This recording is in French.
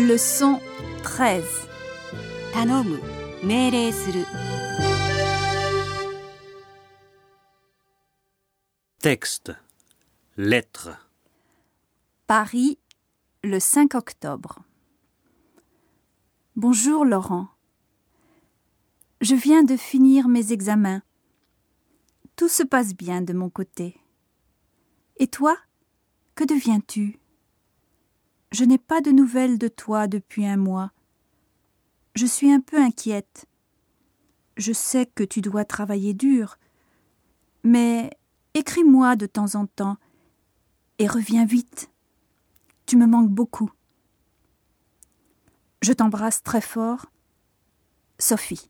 Leçon 13. Tanomu, Texte. Lettre. Paris, le 5 octobre. Bonjour Laurent. Je viens de finir mes examens. Tout se passe bien de mon côté. Et toi, que deviens-tu? Je n'ai pas de nouvelles de toi depuis un mois. Je suis un peu inquiète. Je sais que tu dois travailler dur, mais écris-moi de temps en temps et reviens vite. Tu me manques beaucoup. Je t'embrasse très fort. Sophie.